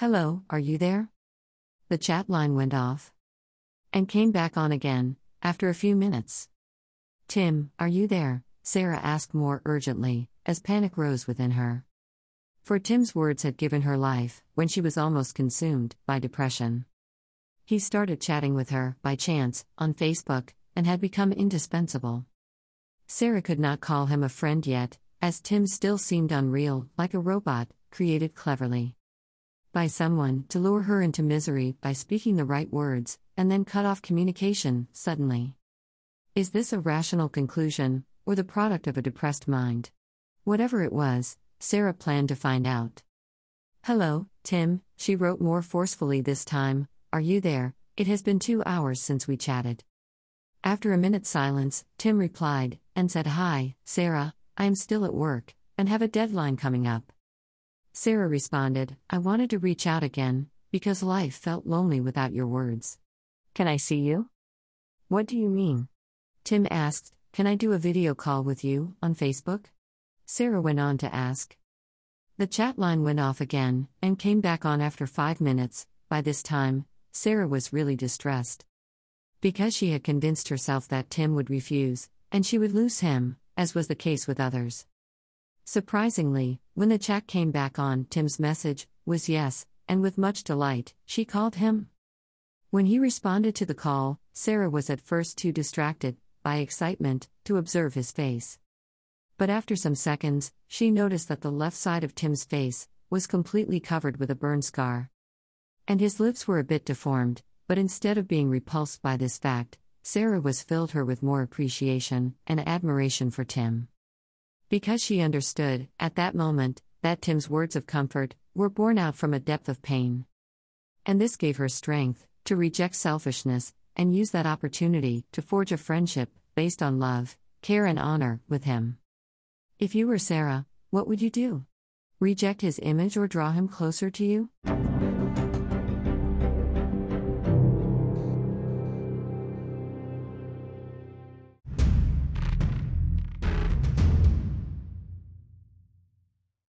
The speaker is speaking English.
Hello, are you there? The chat line went off and came back on again after a few minutes. Tim, are you there? Sarah asked more urgently, as panic rose within her. For Tim's words had given her life when she was almost consumed by depression. He started chatting with her, by chance, on Facebook, and had become indispensable. Sarah could not call him a friend yet, as Tim still seemed unreal, like a robot, created cleverly by someone to lure her into misery by speaking the right words, and then cut off communication, suddenly. Is this a rational conclusion, or the product of a depressed mind? Whatever it was, Sarah planned to find out. Hello, Tim, she wrote more forcefully this time, are you there? It has been two hours since we chatted. After a minute's silence, Tim replied, and said, Hi, Sarah, I am still at work, and have a deadline coming up. Sarah responded, I wanted to reach out again, because life felt lonely without your words. Can I see you? What do you mean? Tim asked, Can I do a video call with you, on Facebook? Sarah went on to ask. The chat line went off again, and came back on after five minutes. By this time, Sarah was really distressed. Because she had convinced herself that Tim would refuse, and she would lose him, as was the case with others. Surprisingly, when the chat came back on, Tim's message was yes, and with much delight, she called him. When he responded to the call, Sarah was at first too distracted, by excitement, to observe his face. But after some seconds, she noticed that the left side of Tim's face was completely covered with a burn scar. And his lips were a bit deformed, but instead of being repulsed by this fact, Sarah was filled her with more appreciation and admiration for Tim. Because she understood, at that moment, that Tim's words of comfort were born out from a depth of pain. And this gave her strength to reject selfishness and use that opportunity to forge a friendship based on love, care, and honor with him. If you were Sarah, what would you do? Reject his image or draw him closer to you?